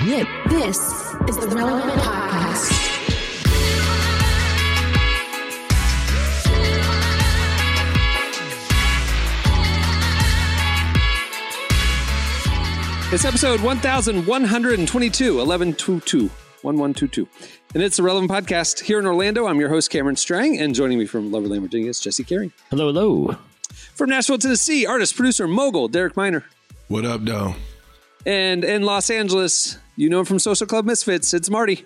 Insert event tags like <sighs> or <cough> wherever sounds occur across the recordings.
This is the Relevant Podcast. It's episode 1122, 1122, 1122. And it's the Relevant Podcast here in Orlando. I'm your host, Cameron Strang, and joining me from Loverland, Virginia is Jesse Carey. Hello, hello. From Nashville, Tennessee, artist, producer, mogul, Derek Minor. What up, though? And in Los Angeles, you know him from Social Club Misfits, it's Marty.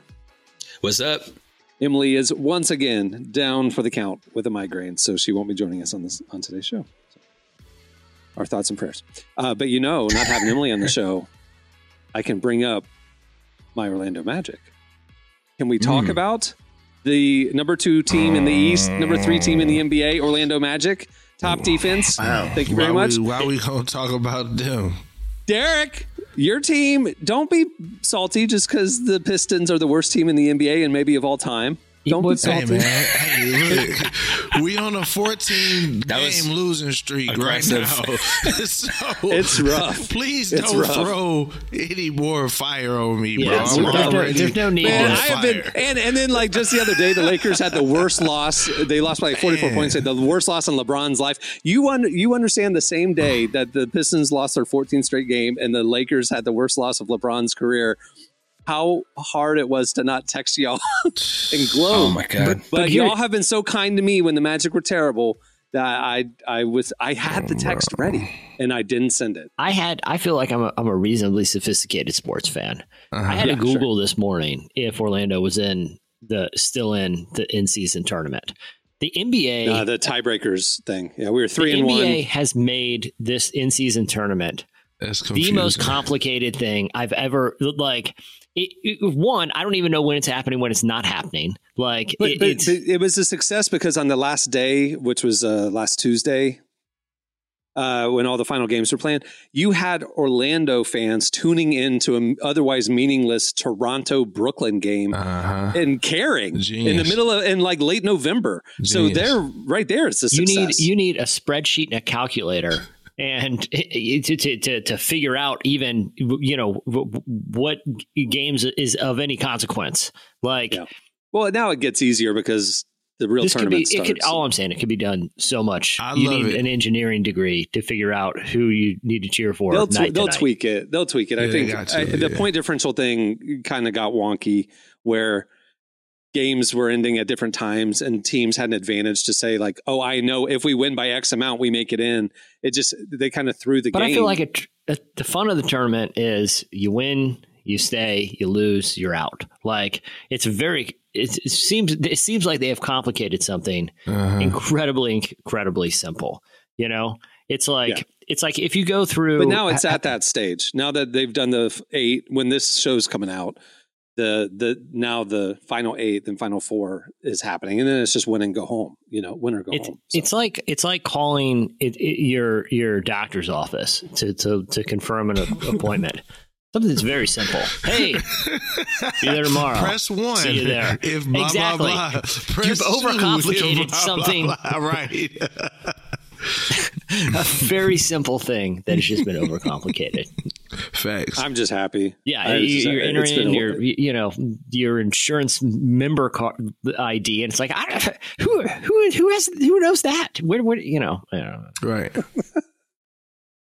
What's up? Emily is once again down for the count with a migraine, so she won't be joining us on this on today's show. So, our thoughts and prayers. Uh, but you know, not having Emily on the show, I can bring up my Orlando Magic. Can we talk about the number two team in the East, number three team in the NBA, Orlando Magic, top defense? Wow. Thank you very why much, We, why we gonna talk about them? Derek. Your team. Don't be salty just because the Pistons are the worst team in the NBA and maybe of all time. Don't be What- salty. Hey man, hey, look, <laughs> we on a 14 That was game losing streak aggressive. right now. <laughs> <laughs> so It's rough. Please It's don't rough. throw any more fire on me, bro. Yeah, it's I'm rough. there's, no, already there's no need Man. I have been, and and then like just the other day, the Lakers had the worst loss. They lost by like 44 Man. points. The worst loss in LeBron's life. You un, you understand the same day that the Pistons lost their 14th straight game, and the Lakers had the worst loss of LeBron's career. How hard it was to not text y'all <laughs> and <sighs> glow. Oh my god! But, But here- y'all have been so kind to me when the Magic were terrible that I I was I had the text ready and I didn't send it. I had. I feel like I'm a, I'm a reasonably sophisticated sports fan. I had Yeah, to Google this morning if Orlando was in the still in the in season tournament. The NBA, Uh, the tiebreakers thing. Yeah, we were the three and one. The NBA one. has made this in season tournament That's the most complicated thing I've ever like. It, it- one, I don't even know when it's happening, when it's not happening. Like But, it, but, it's, but it was a success because on the last day, which was uh, last Tuesday, uh, when all the final games were playing, you had Orlando fans tuning into an otherwise meaningless Toronto Brooklyn game Uh-huh. and caring in the middle of in like late November. So they're right there. It's a you need you need a spreadsheet and a calculator and <laughs> to, to, to, to figure out even you know what games is of any consequence like Yeah. well, now it gets easier because the real this could be tournament it could all i'm saying it could be done so much I you love need it. an engineering degree to figure out who you need to cheer for they'll, night tw- they'll to night. tweak it. They'll tweak it. I Yeah, they think to, I, the point differential thing kind of got wonky where games were ending at different times and teams had an advantage to say like, oh, I know if we win by X amount, we make it in. It just they kind of threw the game. but game. i feel like it, it, the fun of the tournament is you win you stay you lose you're out like it's very it, it seems it seems like they have complicated something Uh-huh. incredibly incredibly simple you know it's like Yeah. it's like if you go through but now it's at that stage. Now that they've done the eight, when this show's coming out, the the now the final eight and final four is happening, and then it's just win and go home. You know, win or go it's, home. So- it's like it's like calling it, it, your your doctor's office to to, to confirm an appointment <laughs> something that's very simple hey be there tomorrow Press one. See you there. If blah Exactly. blah blah. Press You've overcomplicated if blah, something. Blah, blah. <laughs> Right. <laughs> a very simple thing that has just been overcomplicated Facts. I'm just happy. Yeah, I you, just- you're it's entering in your, you know, your insurance member card ID, and it's like, I don't, who, who, who has, who knows that? Where, where, you know, I don't know. right.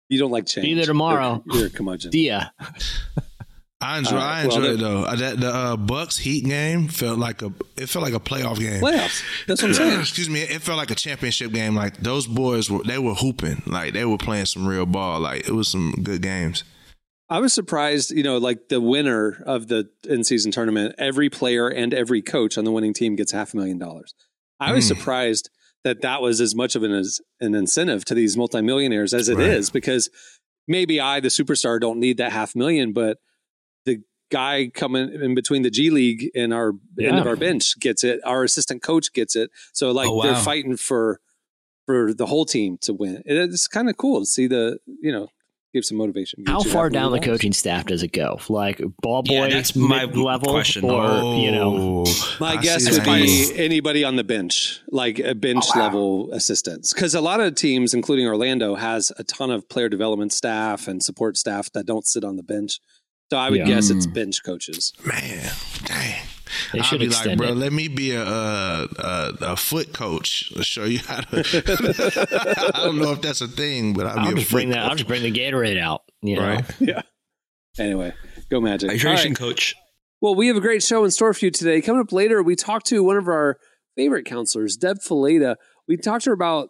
You don't like change. Be there tomorrow. You're, you're a curmudgeon. Dia, I enjoy. All right, I enjoy the- it though. Uh, That the uh, Bucks Heat game felt like a. It felt like a playoff game. Playoffs. That's what I'm saying. <laughs> Excuse me. It felt like a championship game. Like those boys were. They were hooping. Like they were playing some real ball. Like it was some good games. I was surprised, you know, like the winner of the in season tournament, every player and every coach on the winning team gets half a million dollars. I was Mm. surprised that that was as much of an as an incentive to these multimillionaires as it is, Right. because maybe I, the superstar, don't need that half million, but the guy coming in between the G League and our end of our bench gets it. Our assistant coach gets it. So like Oh, they're fighting for for the whole team to win. It's kind of cool to see the you know give some motivation. how far down the coaching staff does it go? Like ball boy, Yeah, that's my level, question. or you know, Oh, My I guess would be anybody on the bench, like a bench oh, level assistants. Because a lot of teams, including Orlando, has a ton of player development staff and support staff that don't sit on the bench. So I would Yeah. guess it's mm. bench coaches. Man, dang. They I'll should be like, bro, it. let me be a, a a a foot coach. I'll show you how to. <laughs> I don't know if that's a thing, but I'll, I'll be a just foot bring that. I'll just bring the Gatorade out. You know? Right. Yeah. Anyway, go Magic. All Hydration right. coach. Well, we have a great show in store for you today. Coming up later, we talked to one of our favorite counselors, Deb Fileta. We talked to her about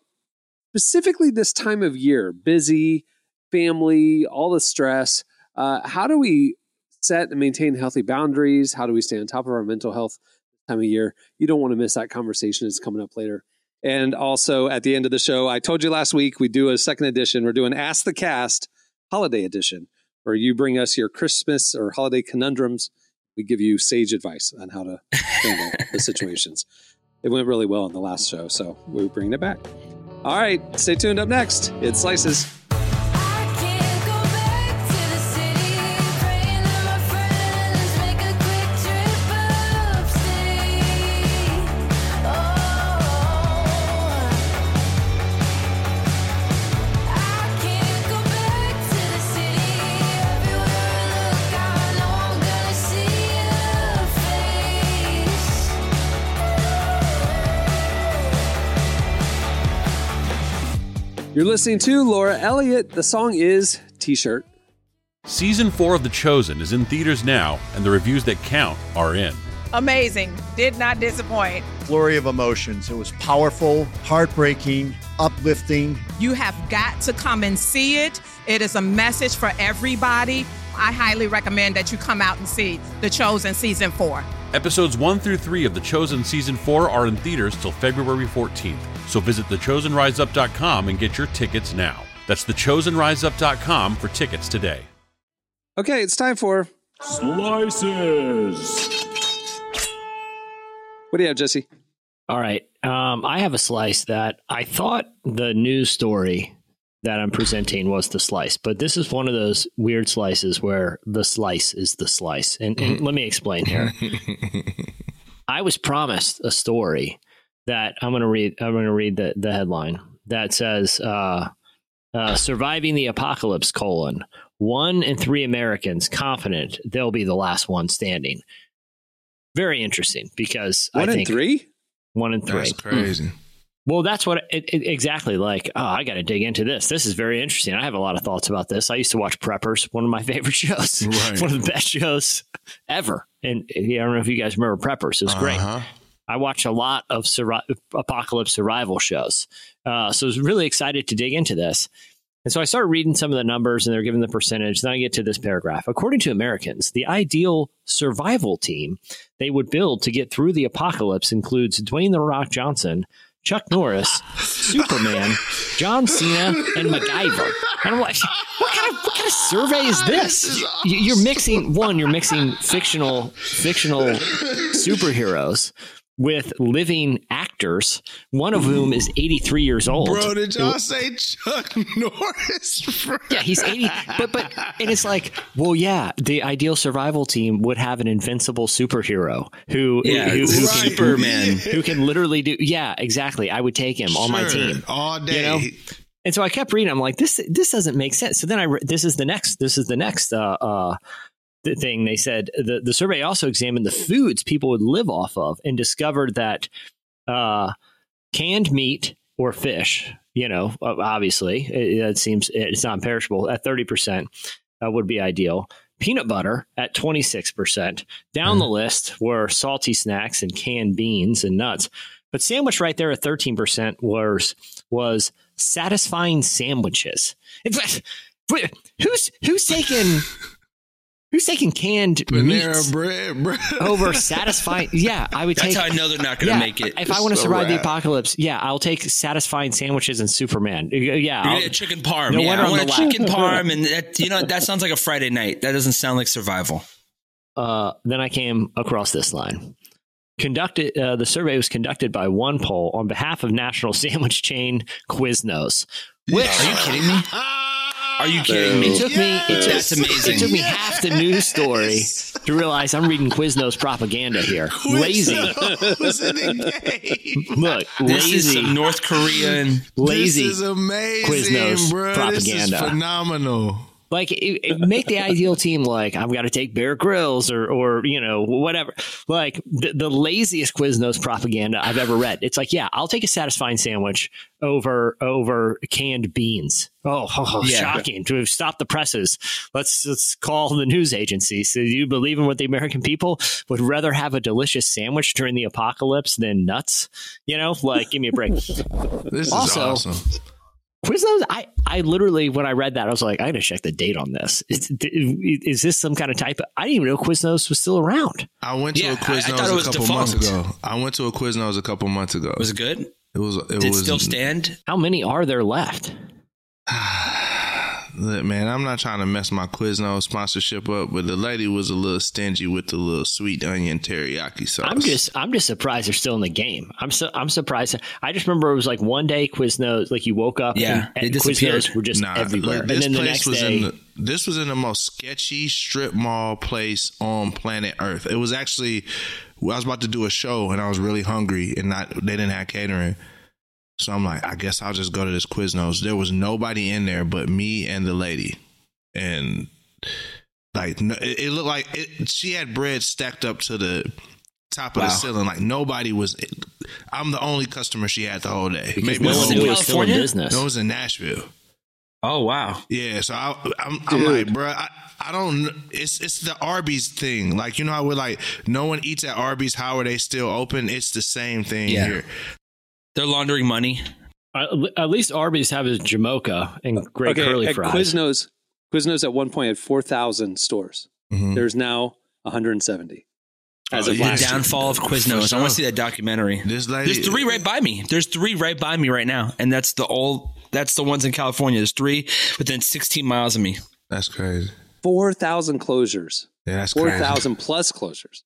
specifically this time of year, busy, family, all the stress. Uh, how do we set and maintain healthy boundaries? How do we stay on top of our mental health time of year? You don't want to miss that conversation. It's coming up later. And also at the end of the show, I told you last week we do a second edition. We're doing Ask the Cast Holiday Edition, where you bring us your Christmas or holiday conundrums we give you sage advice on how to handle <laughs> the situations. It went really well in the last show, so we're bringing it back. All right, stay tuned. Up next, it slices. You're listening to Laura Elliott. The song is T-shirt. Season 4 of The Chosen is in theaters now, and the reviews that count are in. Amazing. Did not disappoint. flurry of emotions. It was powerful, heartbreaking, uplifting. You have got to come and see it. It is a message for everybody. I highly recommend that you come out and see The Chosen Season 4. Episodes 1 through 3 of The Chosen Season 4 are in theaters till February 14th, so visit thechosenriseup.com and get your tickets now. That's thechosenriseup.com for tickets today. Okay, it's time for Slices. what do you have, Jesse? All right. Um, I have a slice that I thought the news story that I'm presenting was the slice, but this is one of those weird slices where the slice is the slice. And, and let me explain here. <laughs> I was promised a story that I'm going to read. I'm going to read the, the headline that says, uh, uh, "Surviving the apocalypse: colon one in three Americans confident they'll be the last one standing." Very interesting because One I in think three. one in three. That's crazy. Well, that's what it, it, exactly like. Oh, I got to dig into this. This is very interesting. I have a lot of thoughts about this. I used to watch Preppers, one of my <laughs> favorite shows, Right. one of the best shows ever. And yeah, I don't know if you guys remember Preppers. It was great. Uh-huh. I watch a lot of survi- apocalypse survival shows, uh, so I was really excited to dig into this. And so I started reading some of the numbers, and they're giving the percentage. Then I get to this paragraph. According to Americans, the ideal survival team they would build to get through the apocalypse includes Dwayne the Rock Johnson, Chuck Norris, Superman, John Cena, and MacGyver. And I'm like, what kind of what kind of survey is this? You- You're mixing one. You're mixing fictional fictional superheroes with living actors, one of whom is 83 years old. Bro, did y'all say Chuck <laughs> Norris? bro? Yeah, he's 80. But but and it's like, well, yeah, the ideal survival team would have an invincible superhero who Yeah, who, who, Right. can, Superman. <laughs> who can literally do yeah, exactly. I would take him on my team. all day. You know? And so I kept reading. I'm like, this this doesn't make sense. So then I re- this is the next this is the next uh, uh, th- thing they said. The the survey also examined the foods people would live off of and discovered that uh, canned meat or fish, you know, obviously it, it seems it's not perishable at 30 percent uh, would be ideal. Peanut butter at 26 percent. Down the list were salty snacks and canned beans and nuts. But sandwich right there at 13 percent was was satisfying sandwiches. Fact, who's who's taking who's taking canned Panera meats bread, bro. <laughs> over satisfying? Yeah, I would That's take. how I know they're not going to yeah, make it. If I want to It's a survive the apocalypse, yeah, I'll take satisfying sandwiches and Superman. Yeah, I'll- gonna chicken parm. No yeah, wonder I want a the last. chicken <laughs> parm, and that, you know that sounds like a Friday night. That doesn't sound like survival. uh, then I came across this line. Conducted, uh, the survey was conducted by one poll on behalf of national <laughs> sandwich chain Quiznos. Which Are you kidding me? Are you kidding me? it took me, it took, That's amazing. It took me half the news story to realize I'm reading Quiznos propaganda here. Lazy, Was in look, This is lazy, some North Korean. lazy. This is amazing, Quiznos bro. This is propaganda. phenomenal. Like, it, it- make the ideal team like I've got to take Bear Grylls or or you know whatever. Like the, the laziest Quiznos propaganda I've ever read. It's like, yeah, I'll take a satisfying sandwich over over canned beans. Oh, Yeah. shocking to have stopped the presses. Let's let's call the news agency. So you believe in what the American people would rather have a delicious sandwich during the apocalypse than nuts? You know, like give me a break. <laughs> This is Also- awesome. Quiznos, I, I literally when I read that I was like, I got to check the date on this. Is, is this some kind of type? Of, I didn't even know Quiznos was still around. I went to Yeah, a I- I thought Quiznos it a was couple months ago. I went to a Quiznos a couple months ago. Was it good? It was. It Did it was still stand? How many are there left? <sighs> Look, man, I'm not trying to mess my Quiznos sponsorship up, but the lady was a little stingy with the little sweet onion teriyaki sauce. I'm just I'm just surprised they're still in the game. I'm so I'm surprised. I just remember it was like one day Quiznos, like you woke up Yeah, and, they and disappeared. Quiznos were just Nah, everywhere, look, and this then the next was day. in the, this was in the most sketchy strip mall place on planet Earth. It was actually I was about to do a show and I was really hungry and not they didn't have catering. So I'm like, I guess I'll just go to this Quiznos. There was nobody in there but me and the lady, and like it, it looked like it, she had bread stacked up to the top of the ceiling. Like nobody was. I'm the only customer she had the whole day. because Maybe no it one was, in knew it was still in California? business. no, it was in Nashville. Oh wow. Yeah, so I, I'm, I'm like, bro, I, I don't. It's it's the Arby's thing. Like you know how we're like, no one eats at Arby's. How are they still open? It's the same thing Yeah. here. They're laundering money. Uh, at least Arby's have his Jamocha and great okay, curly at fries. Quiznos, Quiznos at one point had 4,000 stores. Mhm. There's now 170 as Oh, of last The year. downfall of For Quiznos. I want to see that documentary. This lady, There's three right by me. There's three right by me right now, and that's the old. That's the ones in California. There's three within 16 miles of me. That's crazy. 4,000 closures. Yeah, that's crazy. 4,000 plus closures.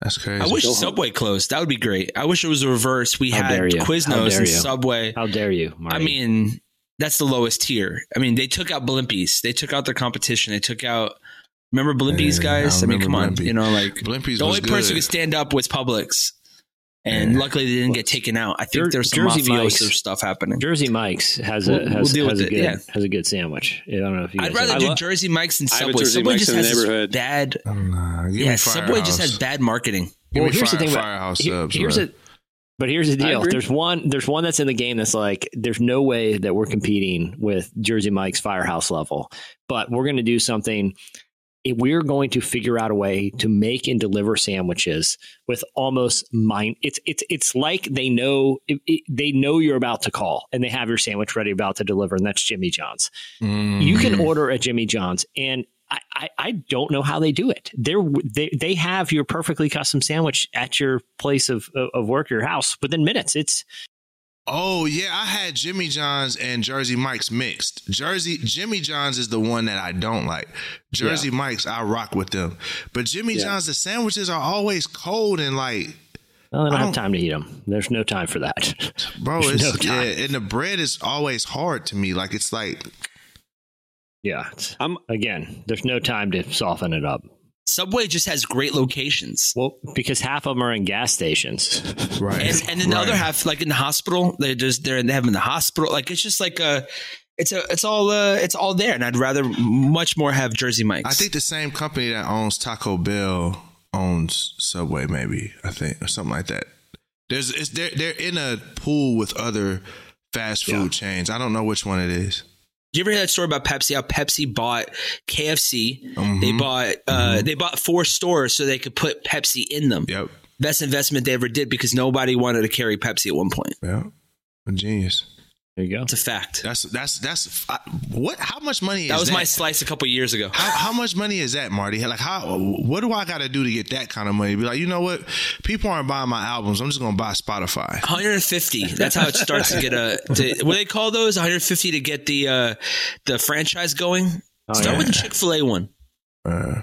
That's crazy. I wish Go home. Subway closed. That would be great. I wish it was the reverse. We How had dare you. How Quiznos and. Subway. How dare you, I mean, that's the lowest tier. I mean, they took out Blimpies. They took out their competition. They took out. Remember Blimpies, Yeah, guys? I, mean, remember come on. You know, like Blimpies the was only person who could stand up was Publix, and Yeah. luckily they didn't get taken out. I think Jer- there's some Jersey mafioso Mike's. stuff happening. Jersey Mike's has We'll- a we'll has, deal has with a it, good yeah. has a good sandwich. I don't know if you. I'd guys rather have- I do lo- Jersey Mike's than I have a Subway. Jersey Subway Mike's just in has neighborhood. bad. Nah, Yeah, me Subway just has bad marketing. Give well, me here's the thing. about- Firehouse here- subs. here's bro. a, but here's the deal. There's one. There's one that's in the game that's like. There's no way that we're competing with Jersey Mike's Firehouse level, but we're going to do something. We're going to figure out a way to make and deliver sandwiches with almost mind. It's it's it's like they know it, it- they know you're about to call and they have your sandwich ready about to deliver, and that's Jimmy John's. You can Mm. order at Jimmy John's, and I, I, I don't know how they do it. They're, they they have your perfectly custom sandwich at your place of of work, your house, within minutes. It's Oh yeah, I had Jimmy John's and Jersey Mike's mixed. Jersey Jimmy John's is the one that I don't like. Jersey Mike's I rock with them, but Jimmy Yeah. John's the sandwiches are always cold and like, well, they don't I have don't- time to eat them. There's no time for that. <laughs> bro, <laughs> There's it's no yeah, and the bread is always hard to me. Like it's like yeah, it's- I'm again, there's no time to soften it up. Subway just has great locations. Well, because half of them are in gas stations. right, and and then the right. other half, like in the hospital, they just they're they have them in the hospital. Like it's just like a, it's a it's all uh, it's all there. And I'd rather much more have Jersey Mike's. I think the same company that owns Taco Bell owns Subway, maybe I think or something like that. There's it's they're they're in a pool with other fast food chains. I don't know which one it is. Did you ever hear that story about Pepsi? How Pepsi bought KFC. Mhm. They bought uh, they bought four stores so they could put Pepsi in them. Yep, Best investment they ever did because nobody wanted to carry Pepsi at one point. yep, a genius. There you go. It's a fact. That's that's that's I, what? How much money is That that? was my slice a couple years ago. how, how much money is that, Marty? Like, how? What do I got to do to get that kind of money? Be like, you know what? People aren't buying my albums. I'm just gonna buy Spotify. 150. That's how it starts to get a. To, what do they call those? 150 to get the uh, the franchise going. Oh, Start yeah. with the Chick Fil A one. Uh,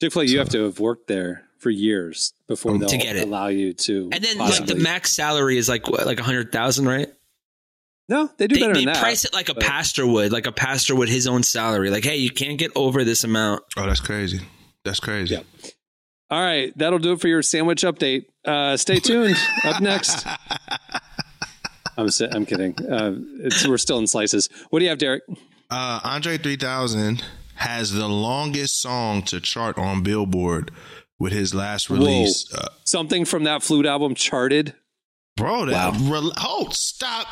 Chick Fil A. You have to have worked there for years before Um, they'll to get it. allow you to. And then like the max salary is like what, like 100,000, right? No, they do They, better they than that. price it like a but- pastor would, like a pastor would his own salary. Like, hey, you can't get over this amount. oh, that's crazy. That's crazy. Yeah. All right, that'll do it for your sandwich update. Uh, stay tuned. Up next, <laughs> I'm si- I'm kidding. Uh, it's, we're still in slices. What do you have, Derek? Uh, Andre 3000 has the longest song to chart on Billboard with his last release. Uh, Something from that flute album charted. Bro, that rel- oh, stop.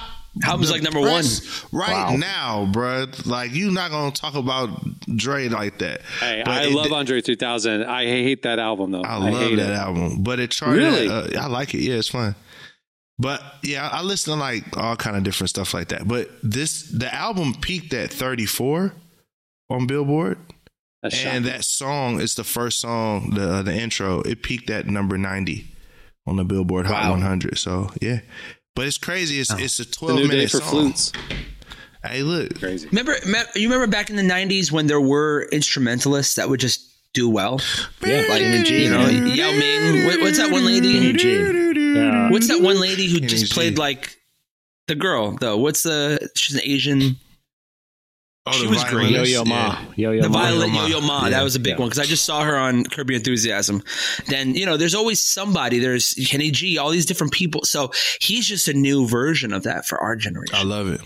Album's like number one right Wow. now, bro. Like you're not gonna talk about Dre like that. Hey, But I it- love Andre 2000. I hate that album though. I love hate that it. album, but it charted. Really? uh, I like it. Yeah, it's fun. But yeah, I listen to like all kind of different stuff like that. But this, the album peaked at 34 on Billboard, That's and shocking. that song is the first song, the the intro. It peaked at number 90 on the Billboard Hot Wow. 100. So yeah, but it's crazy. It's it's a the 12 new day minute for song. flutes. Hey, look, Crazy. Remember, me- you remember back in the '90s when there were instrumentalists that would just do well. Yeah, Like Kenny G, you know. Yao Ming. What, what's that one lady? Kenny Yeah. What's that one lady who Kenny just played like the girl though? What's the? She's an Asian. Oh, She was great. Yo? Yo Ma. Yeah. Yo Yo the Ma. violin Ma. Yo Yo Ma. Yeah. That was a big Yeah. one because I just saw her on Curb Your Enthusiasm. Then you know, there's always somebody. There's Kenny G. All these different people. So he's just a new version of that for our generation. I love it.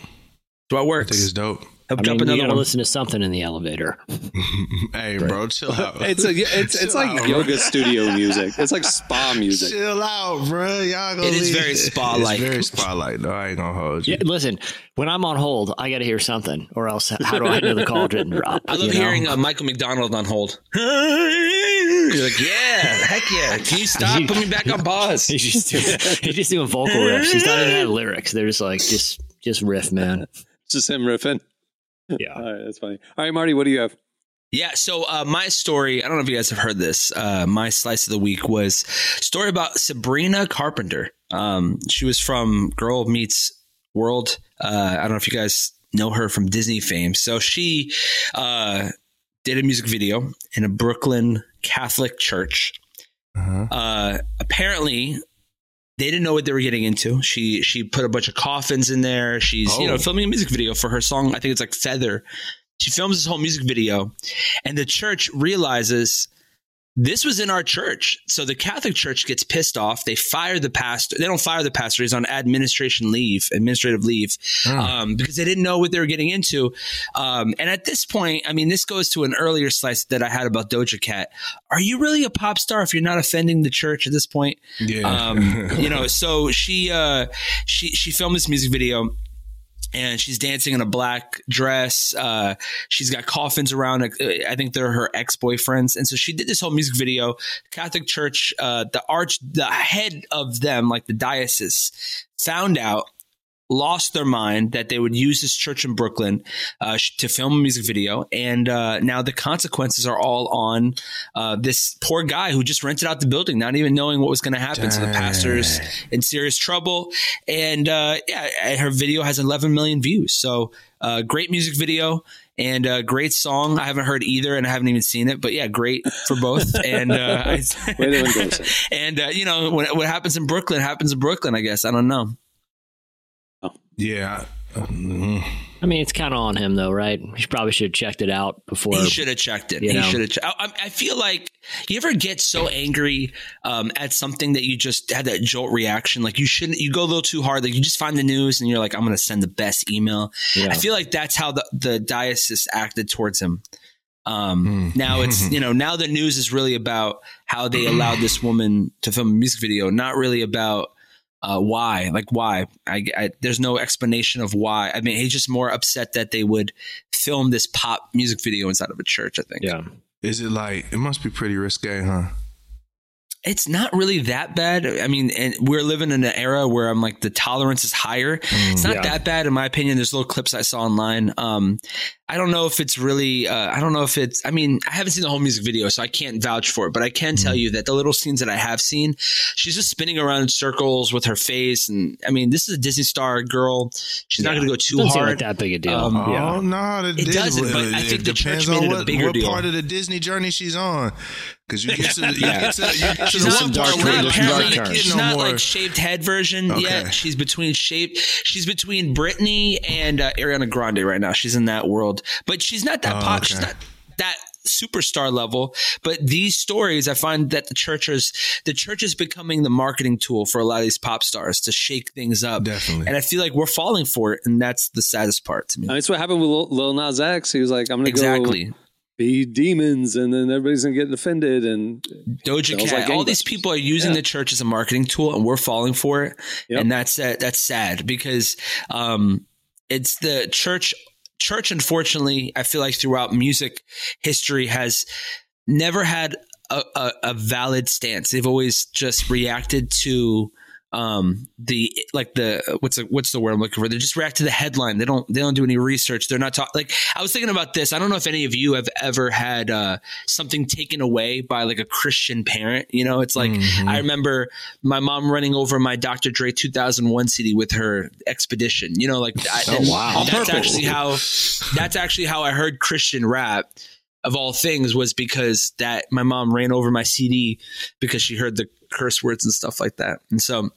So it I works. think it's dope. I I'll mean, drop you another gotta one. listen to something in the elevator. <laughs> hey, bro, chill out. <laughs> It's a, it's it's Chill like out, yoga bro. studio <laughs> music. It's like spa music. Chill out, bro. Y'all gonna It is leave- very spa-like. It's very spa-like. No, I ain't gonna hold you. Yeah, listen, when I'm on hold, I got to hear something, or else how do I know the call didn't drop? I love you know? hearing uh, Michael McDonald on hold. You're like, yeah, heck yeah. Can you stop? Put me back on pause. He's just doing, he's just doing vocal riffs. He's not even had lyrics. They're just like just just riff, man. It's just him riffing. Yeah. All right, that's funny. All right, Marty, what do you have? Yeah, so uh, my story, I don't know if you guys have heard this. Uh, my slice of the week was story about Sabrina Carpenter. Um, she was from Girl Meets World. Uh, I don't know if you guys know her from Disney fame. So she uh, did a music video in a Brooklyn Catholic church. Uh-huh. Uh, apparently, they didn't know what they were getting into. She she put a bunch of coffins in there. She's you know Oh. filming a music video for her song. I think it's like Feather. She films this whole music video, and the church realizes this was in our church. So the Catholic Church gets pissed off. They fire the pastor. They don't fire the pastor. He's on administration leave, administrative leave, um, because they didn't know what they were getting into. Um, and at this point, I mean, this goes to an earlier slice that I had about Doja Cat. Are you really a pop star if you're not offending the church at this point? Yeah. Um, you know, so she uh, she she filmed this music video. And she's dancing in a black dress. Uh, she's got coffins around. uh, I think they're her ex boyfriends. And so she did this whole music video. Catholic Church, uh, the arch, the head of them, like the diocese, found out, lost their mind that they would use this church in Brooklyn uh, to film a music video. And uh, now the consequences are all on uh, this poor guy who just rented out the building, not even knowing what was going to happen. So the pastor's in serious trouble. And uh, yeah, her video has 11 million views. So uh, great music video. And a great song. I haven't heard either, and I haven't even seen it. But yeah, great for both. <laughs> And uh, I, Way to <laughs> endorse it. and uh, you know what, what happens in Brooklyn happens in Brooklyn. I guess I don't know. Yeah. Mm. I mean, it's kind of on him though, right? He probably should have checked it out before. He should have checked it. you He should have. Che- I, I feel like you ever get so angry um, at something that you just had that jolt reaction. Like you shouldn't. You go a little too hard. Like you just find the news and you're like, I'm going to send the best email. Yeah. I feel like that's how the the diocese acted towards him. Um, now it's <laughs> you know now the news is really about how they allowed this woman to film a music video, not really about uh, why. Like why? I, I there's no explanation of why. I mean, he's just more upset that they would film this pop music video inside of a church. I think. yeah. Is it like it must be pretty risque, huh? It's not really that bad. I mean, and we're living in an era where I'm like the tolerance is higher. it's not Yeah. that bad in my opinion. There's little clips I saw online. Um, I don't know if it's really. Uh, I don't know if it's. I mean, I haven't seen the whole music video, so I can't vouch for it. But I can tell you that the little scenes that I have seen, she's just spinning around in circles with her face, and I mean, this is a Disney star girl. She's not going to go too Doesn't seem hard. like that big a deal. Um, yeah. Oh no, the It Disney- doesn't, but I it think the church depends made on it a what, bigger what deal. part of the Disney journey she's on. Because you <laughs> get to the, you Yeah. get to, you get to She's the not, one dark part she's where not turns, dark apparently, kid she's no not more. like shaved head version Okay. yet. She's between shaved. She's between Britney and uh, Ariana Grande right now. She's in that world, but she's not that Oh, pop. She's not that superstar level, but these stories, I find that the church is the church is becoming the marketing tool for a lot of these pop stars to shake things up. Definitely. And I feel like we're falling for it, and that's the saddest part to me. That's what happened with Lil, Lil Nas X. He was like, "I'm going to exactly. go be demons," and then everybody's to get offended. And Doja Cat. like all these people are using Yeah. the church as a marketing tool, and we're falling for it. Yep. And that's uh, that's sad because um, it's the church. Church, unfortunately, I feel like throughout music history has never had a, a, a valid stance. They've always just reacted to um the like the what's the, what's the word I'm looking for? They just react to the headline. They don't they don't do any research. They're not talking like I was thinking about this. I don't know if any of you have ever had uh something taken away by like a Christian parent. You know, it's like I remember my mom running over my Dr. Dre 2001 CD with her expedition. You know, like I, Oh, wow. That's actually how that's actually how I heard Christian rap of all things was because that my mom ran over my CD because she heard the curse words and stuff like that. And so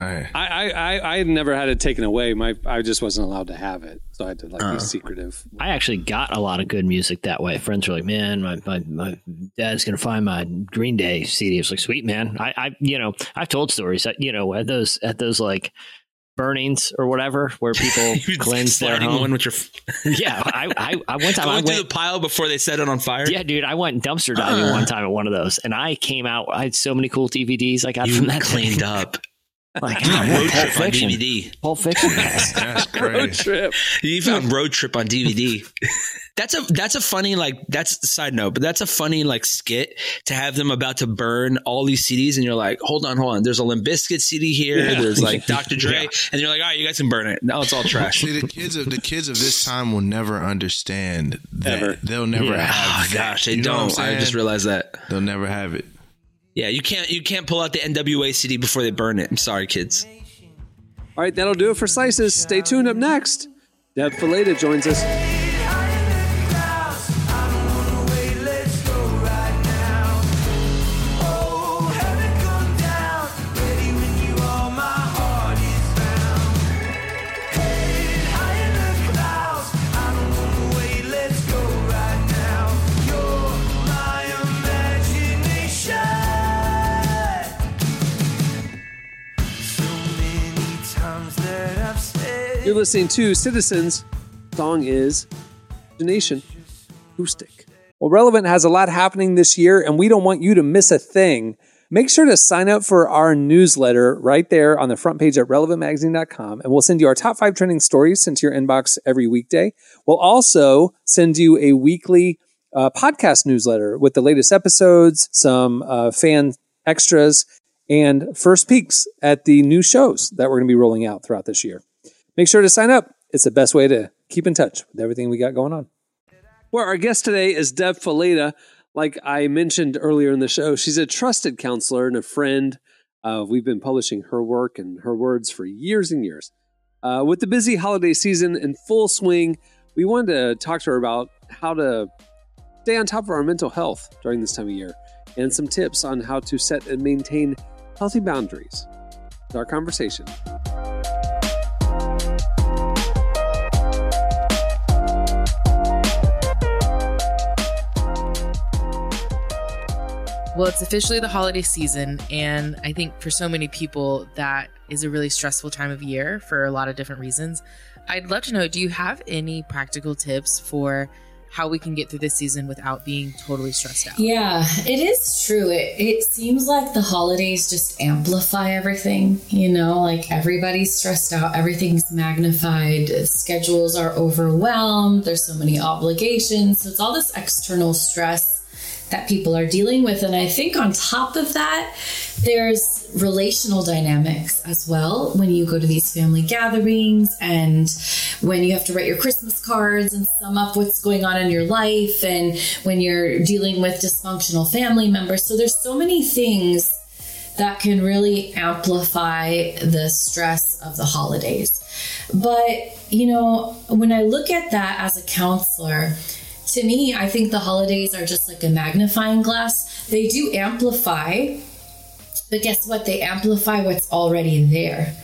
All right. I, I, I, I had never had it taken away. My, I just wasn't allowed to have it, so I had to like Uh. be secretive. I actually got a lot of good music that way. Friends were like, "Man, my my, my dad's gonna find my Green Day CD." It's like, "Sweet man." I, I you know I've told stories that you know at those at those like burnings or whatever where people <laughs> cleanse their sliding home. one with your <laughs> yeah, I, I I one time I going through the pile before they set it on fire. Yeah, dude, I went dumpster diving uh-huh. one time at one of those, and I came out. I had so many cool DVDs I got you from that cleaned thing. up. <laughs> Like, You found Road Pulp Trip on DVD. Pulp Fiction. guys. That's Road crazy. trip. You found Road Trip on DVD. That's a that's a funny like that's the side note, but that's a funny like skit to have them about to burn all these CDs, and you're like, hold on, hold on. There's a Limp Bizkit CD here. Yeah. There's like <laughs> Dr. Dre, and you're like, all right, you guys can burn it. Now it's all trash. See, the kids of the kids of this time will never understand that. Ever. They'll never Yeah. have. Oh gosh, they You know what I'm don't. I just realized that. They'll never have it. Yeah, you can't you can't pull out the NWA CD before they burn it. I'm sorry, kids. All right, that'll do it for Slices. Stay tuned up next. Deb Fileta joins us. You're listening to Citizens. Song is The Nation Acoustic. Well, Relevant has a lot happening this year, and we don't want you to miss a thing. Make sure to sign up for our newsletter right there on the front page at relevantmagazine.com, and we'll send you our top five trending stories sent to your inbox every weekday. We'll also send you a weekly uh, podcast newsletter with the latest episodes, some uh, fan extras, and first peeks at the new shows that we're going to be rolling out throughout this year. Make sure to sign up. It's the best way to keep in touch with everything we got going on. Well, our guest today is Deb Fileta. Like I mentioned earlier in the show, she's a trusted counselor and a friend. Uh, we've been publishing her work and her words for years and years. Uh, with the busy holiday season in full swing, we wanted to talk to her about how to stay on top of our mental health during this time of year and some tips on how to set and maintain healthy boundaries. It's our conversation. Well, it's officially the holiday season, and I think for so many people, that is a really stressful time of year for a lot of different reasons. I'd love to know do you have any practical tips for how we can get through this season without being totally stressed out? Yeah, it is true. It, it seems like the holidays just amplify everything. You know, like everybody's stressed out, everything's magnified, schedules are overwhelmed, there's so many obligations. So it's all this external stress that people are dealing with. And I think on top of that, there's relational dynamics as well when you go to these family gatherings and when you have to write your Christmas cards and sum up what's going on in your life and when you're dealing with dysfunctional family members. So there's so many things that can really amplify the stress of the holidays. But, you know, when I look at that as a counselor, to me, I think the holidays are just like a magnifying glass. They do amplify, but guess what? They amplify what's already there.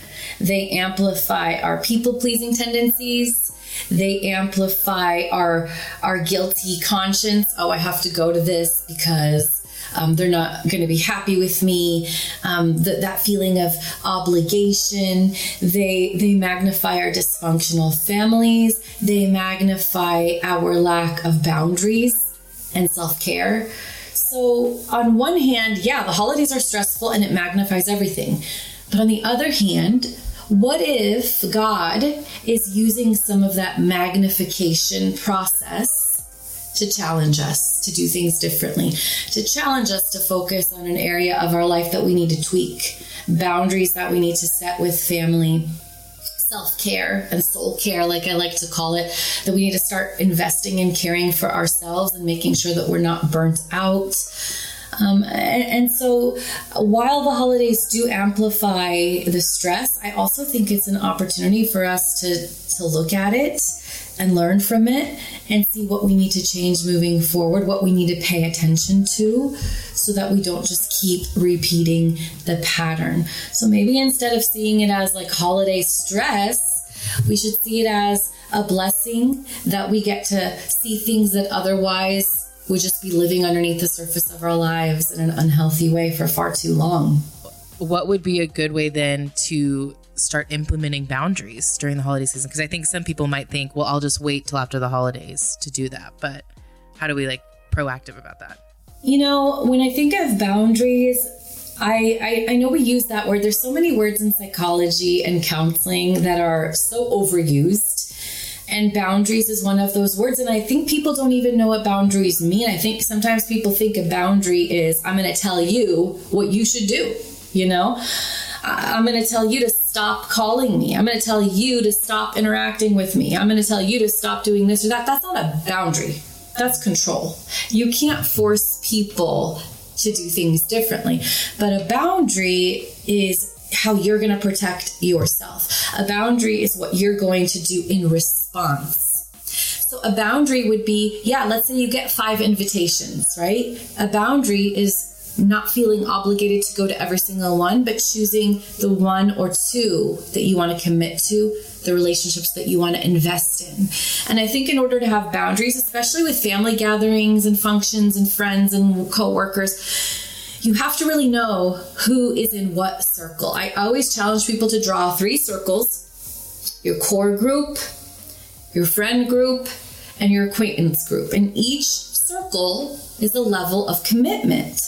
They amplify our people pleasing tendencies. They amplify our our guilty conscience. Oh, I have to go to this because um, they're not going to be happy with me. Um, th- that feeling of obligation. They they magnify our dysfunctional families. They magnify our lack of boundaries and self care. So on one hand, yeah, the holidays are stressful and it magnifies everything. But on the other hand, what if God is using some of that magnification process to challenge us to do things differently, to challenge us to focus on an area of our life that we need to tweak, boundaries that we need to set with family, self care and soul care, like I like to call it, that we need to start investing in caring for ourselves and making sure that we're not burnt out. Um, and, and so, while the holidays do amplify the stress, I also think it's an opportunity for us to to look at it and learn from it and see what we need to change moving forward, what we need to pay attention to, so that we don't just keep repeating the pattern. So maybe instead of seeing it as like holiday stress, we should see it as a blessing that we get to see things that otherwise would just be living underneath the surface of our lives in an unhealthy way for far too long. What would be a good way then to start implementing boundaries during the holiday season? Because I think some people might think, well, I'll just wait till after the holidays to do that. But how do we like proactive about that? You know, when I think of boundaries, I, I, I know we use that word. There's so many words in psychology and counseling that are so overused. And boundaries is one of those words. And I think people don't even know what boundaries mean. I think sometimes people think a boundary is, I'm going to tell you what you should do, you know? I'm going to tell you to stop calling me. I'm going to tell you to stop interacting with me. I'm going to tell you to stop doing this or that. That's not a boundary. That's control. You can't force people to do things differently. But a boundary is how you're going to protect yourself. A boundary is what you're going to do in response. So a boundary would be, yeah, let's say you get five invitations, right? A boundary is not feeling obligated to go to every single one, but choosing the one or two that you want to commit to, the relationships that you want to invest in. And I think in order to have boundaries, especially with family gatherings and functions and friends and coworkers, you have to really know who is in what circle. I always challenge people to draw three circles your core group, your friend group, and your acquaintance group. And each circle is a level of commitment.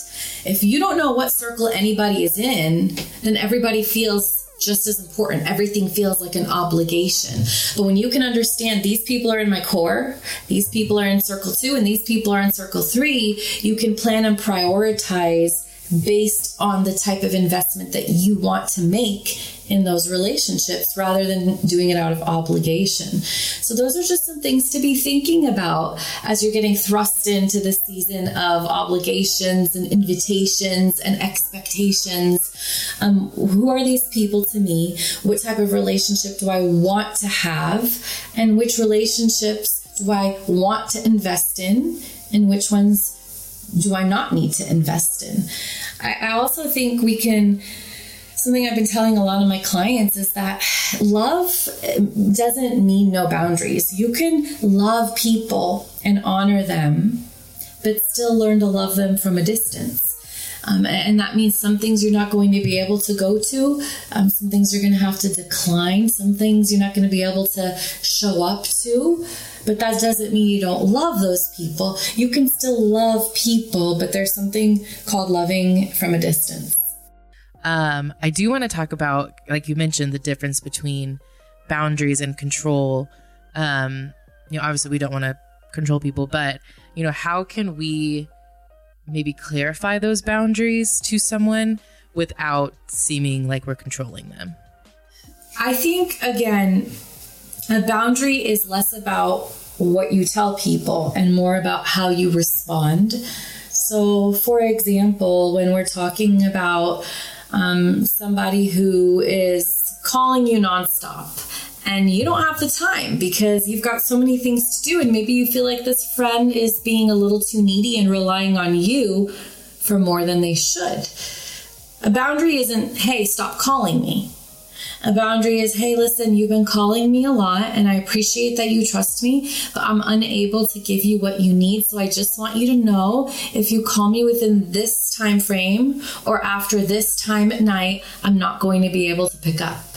If you don't know what circle anybody is in, then everybody feels just as important. Everything feels like an obligation. But when you can understand these people are in my core, these people are in circle two, and these people are in circle three, you can plan and prioritize based on the type of investment that you want to make in those relationships rather than doing it out of obligation. So, those are just some things to be thinking about as you're getting thrust into the season of obligations and invitations and expectations. Um, who are these people to me? What type of relationship do I want to have? And which relationships do I want to invest in? And which ones do I not need to invest in? I, I also think we can. Something I've been telling a lot of my clients is that love doesn't mean no boundaries. You can love people and honor them, but still learn to love them from a distance. Um, and that means some things you're not going to be able to go to, um, some things you're going to have to decline, some things you're not going to be able to show up to. But that doesn't mean you don't love those people. You can still love people, but there's something called loving from a distance. Um, I do want to talk about, like you mentioned, the difference between boundaries and control. Um, you know, obviously we don't want to control people, but you know, how can we maybe clarify those boundaries to someone without seeming like we're controlling them? I think, again, a boundary is less about what you tell people and more about how you respond. So, for example, when we're talking about um, somebody who is calling you nonstop and you don't have the time because you've got so many things to do, and maybe you feel like this friend is being a little too needy and relying on you for more than they should. A boundary isn't, hey, stop calling me. A boundary is, hey, listen, you've been calling me a lot and I appreciate that you trust me, but I'm unable to give you what you need. So I just want you to know if you call me within this time frame or after this time at night, I'm not going to be able to pick up.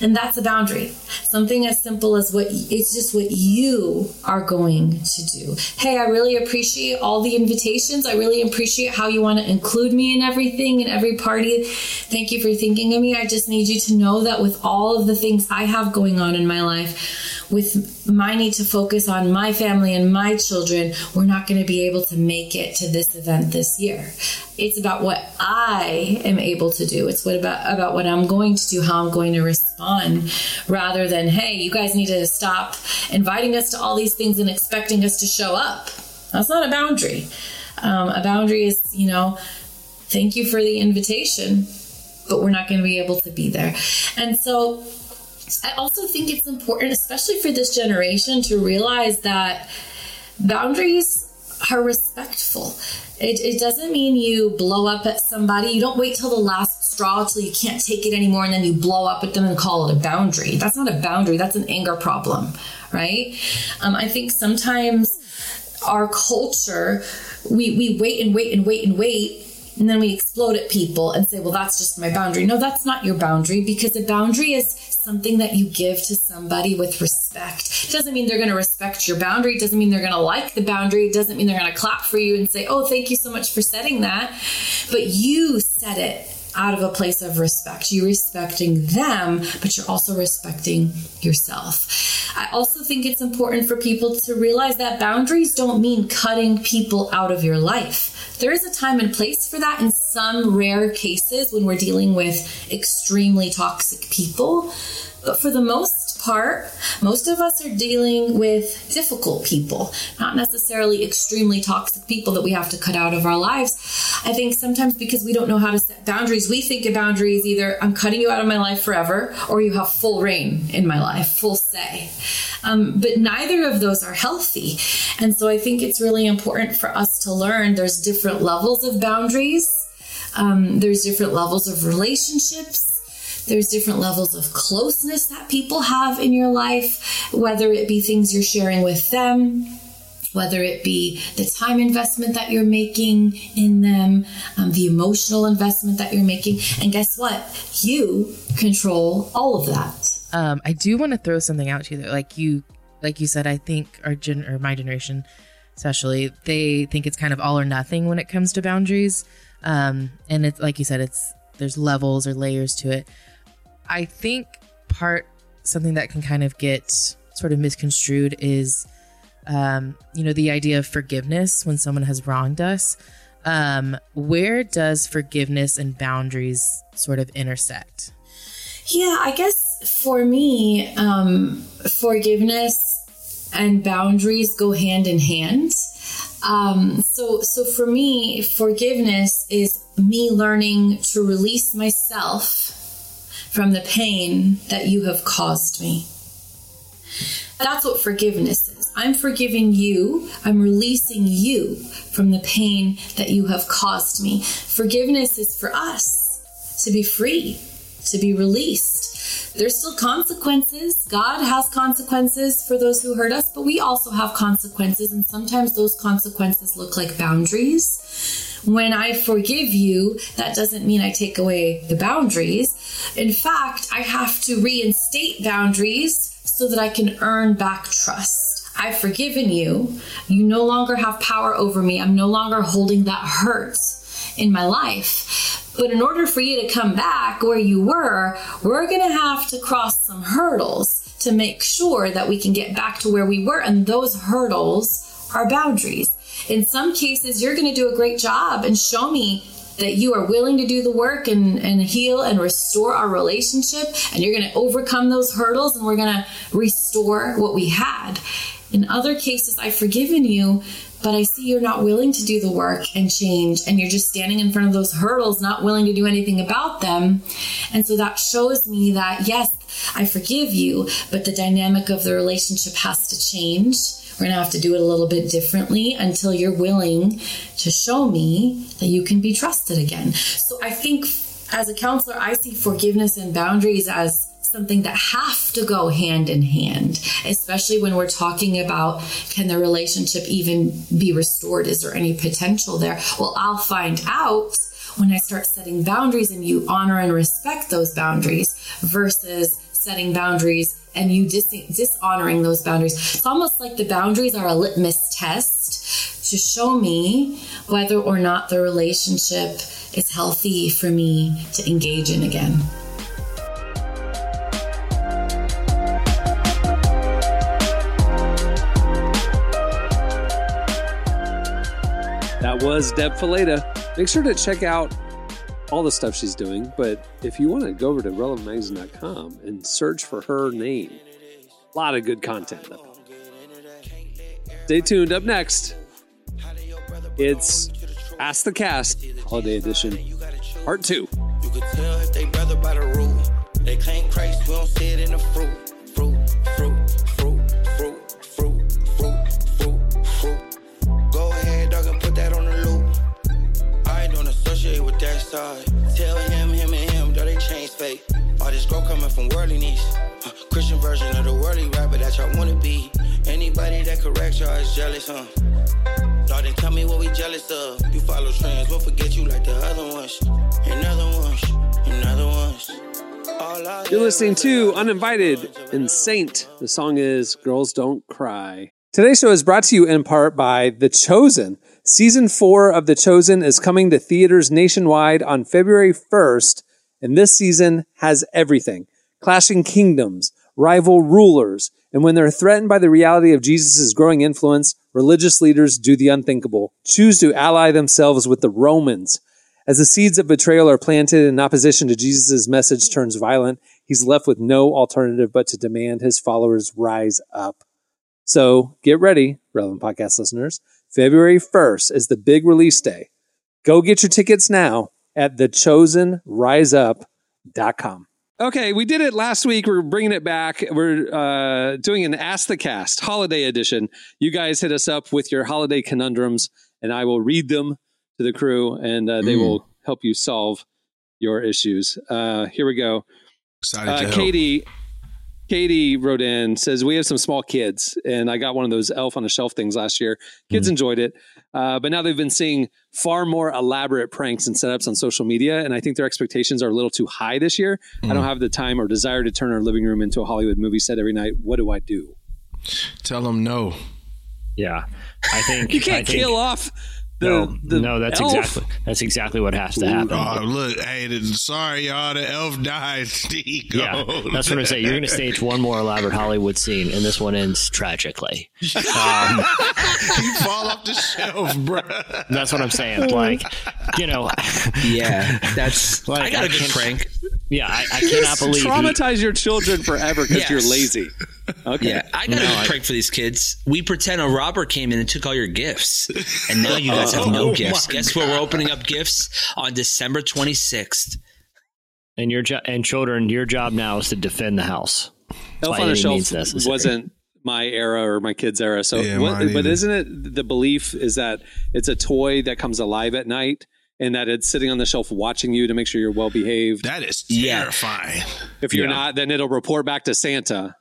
And that's a boundary. Something as simple as what it's just what you are going to do. Hey, I really appreciate all the invitations. I really appreciate how you want to include me in everything, in every party. Thank you for thinking of me. I just need you to know that with all of the things I have going on in my life, with my need to focus on my family and my children, we're not going to be able to make it to this event this year. It's about what I am able to do. It's what about about what I'm going to do, how I'm going to respond, rather than hey, you guys need to stop inviting us to all these things and expecting us to show up. That's not a boundary. Um, a boundary is, you know, thank you for the invitation, but we're not going to be able to be there. And so I also think it's important, especially for this generation, to realize that boundaries are respectful. It, it doesn't mean you blow up at somebody. You don't wait till the last straw till you can't take it anymore and then you blow up at them and call it a boundary. That's not a boundary, that's an anger problem, right? Um, I think sometimes our culture, we, we wait and wait and wait and wait and then we explode at people and say, well, that's just my boundary. No, that's not your boundary because a boundary is something that you give to somebody with respect. It doesn't mean they're going to respect your boundary. It doesn't mean they're going to like the boundary. It doesn't mean they're going to clap for you and say, oh, thank you so much for setting that. But you set it out of a place of respect. You're respecting them, but you're also respecting yourself. I also think it's important for people to realize that boundaries don't mean cutting people out of your life. There is a time and place for that in some rare cases when we're dealing with extremely toxic people. But for the most part, most of us are dealing with difficult people, not necessarily extremely toxic people that we have to cut out of our lives. I think sometimes because we don't know how to set boundaries, we think of boundaries either I'm cutting you out of my life forever or you have full reign in my life, full say. Um, but neither of those are healthy. And so I think it's really important for us to learn there's different levels of boundaries. Um, there's different levels of relationships. There's different levels of closeness that people have in your life, whether it be things you're sharing with them, whether it be the time investment that you're making in them, um, the emotional investment that you're making. And guess what? You control all of that. Um, I do want to throw something out to you that, like you, like you said, I think our gen or my generation, especially, they think it's kind of all or nothing when it comes to boundaries. Um, and it's like you said, it's there's levels or layers to it. I think part something that can kind of get sort of misconstrued is, um, you know, the idea of forgiveness when someone has wronged us. Um, where does forgiveness and boundaries sort of intersect? Yeah, I guess for me, um, forgiveness and boundaries go hand in hand. Um, so, so for me, forgiveness is me learning to release myself from the pain that you have caused me. That's what forgiveness is. I'm forgiving you. I'm releasing you from the pain that you have caused me. Forgiveness is for us to be free, to be released. There's still consequences. God has consequences for those who hurt us, but we also have consequences, and sometimes those consequences look like boundaries. When I forgive you, that doesn't mean I take away the boundaries. In fact, I have to reinstate boundaries so that I can earn back trust. I've forgiven you. You no longer have power over me. I'm no longer holding that hurt in my life. But in order for you to come back where you were, we're going to have to cross some hurdles to make sure that we can get back to where we were. And those hurdles are boundaries. In some cases, you're going to do a great job and show me that you are willing to do the work and, and heal and restore our relationship and you're going to overcome those hurdles and we're going to restore what we had. In other cases i've forgiven you but i see you're not willing to do the work and change and you're just standing in front of those hurdles not willing to do anything about them. And so that shows me that yes i forgive you but the dynamic of the relationship has to change we're going to have to do it a little bit differently until you're willing to show me that you can be trusted again. So I think as a counselor, I see forgiveness and boundaries as something that have to go hand in hand, especially when we're talking about can the relationship even be restored? Is there any potential there? Well, I'll find out when I start setting boundaries and you honor and respect those boundaries versus setting boundaries and you dis- dishonoring those boundaries. It's almost like the boundaries are a litmus test to show me whether or not the relationship is healthy for me to engage in again. That was Deb Fileta. Make sure to check out all the stuff she's doing. But if you want to go over to relevantmagazine.com and search for her name, a lot of good content. Stay tuned. Up next, it's Ask the Cast Holiday Edition, Part 2. You could tell if they brother by the rule. They claim Christ, we don't see it in the fruit, side. Tell him, him, and him, though they change fake. All this growth coming from worldliness. Uh, Christian version of the worldly rapper that y'all wanna be. Anybody that corrects y'all is jealous, huh? Y'all didn't tell me what we jealous of. You follow trends, we'll forget you like the other ones. And other ones, and other ones. You're listening to Uninvited and Saint. The song is Girls Don't Cry. Today's show is brought to you in part by The Chosen. Season four of The Chosen is coming to theaters nationwide on February 1st, and this season has everything clashing kingdoms, rival rulers, and when they're threatened by the reality of Jesus' growing influence, religious leaders do the unthinkable, choose to ally themselves with the Romans. As the seeds of betrayal are planted in opposition to Jesus' message turns violent, he's left with no alternative but to demand his followers rise up. So get ready, relevant podcast listeners. February 1st is the big release day. Go get your tickets now at thechosenriseup.com. Okay, we did it last week. We're bringing it back. We're uh, doing an Ask the Cast holiday edition. You guys hit us up with your holiday conundrums, and I will read them to the crew, and uh, they Mm. will help you solve your issues. Uh, here we go. Excited to Uh, help. Katie, Katie wrote in says we have some small kids, and I got one of those Elf on a Shelf things last year. Kids Mm. enjoyed it, uh, but now they've been seeing far more elaborate pranks and setups on social media, and I think their expectations are a little too high this year. I Mm. don't have the time or desire to turn our living room into a Hollywood movie set every night. What do I do? Tell them no. Yeah, I <laughs> think You can't I think- kill off the, no, the no, that's elf. exactly that's exactly what has to happen. Oh, look, hey, sorry, y'all. The elf died. He <laughs> Yeah, that's what I'm saying. You're going to stage one more elaborate Hollywood scene, and this one ends tragically. <laughs> Um, you fall off the shelf, bro. that's what I'm saying. Like, you know, Yeah, that's. <laughs> Like, I got I a good can't- prank. Yeah, I, I cannot believe. he- traumatize your children forever because Yes. you're lazy. Okay. Yeah, I got No, a I- good prank for these kids. We pretend a robber came in and took all your gifts, and now you guys have oh no Oh, gifts. my Guess what? We're opening up gifts on December 26th. and your jo- and children, your job now is to defend the house. Elf by on a any Shelf means necessary. wasn't my era or my kids' era. So, Yeah, what, but isn't it the belief is that it's a toy that comes alive at night and that it's sitting on the shelf watching you to make sure you're well behaved? That is Yeah. terrifying. If you're Yeah. not, then it'll report back to Santa.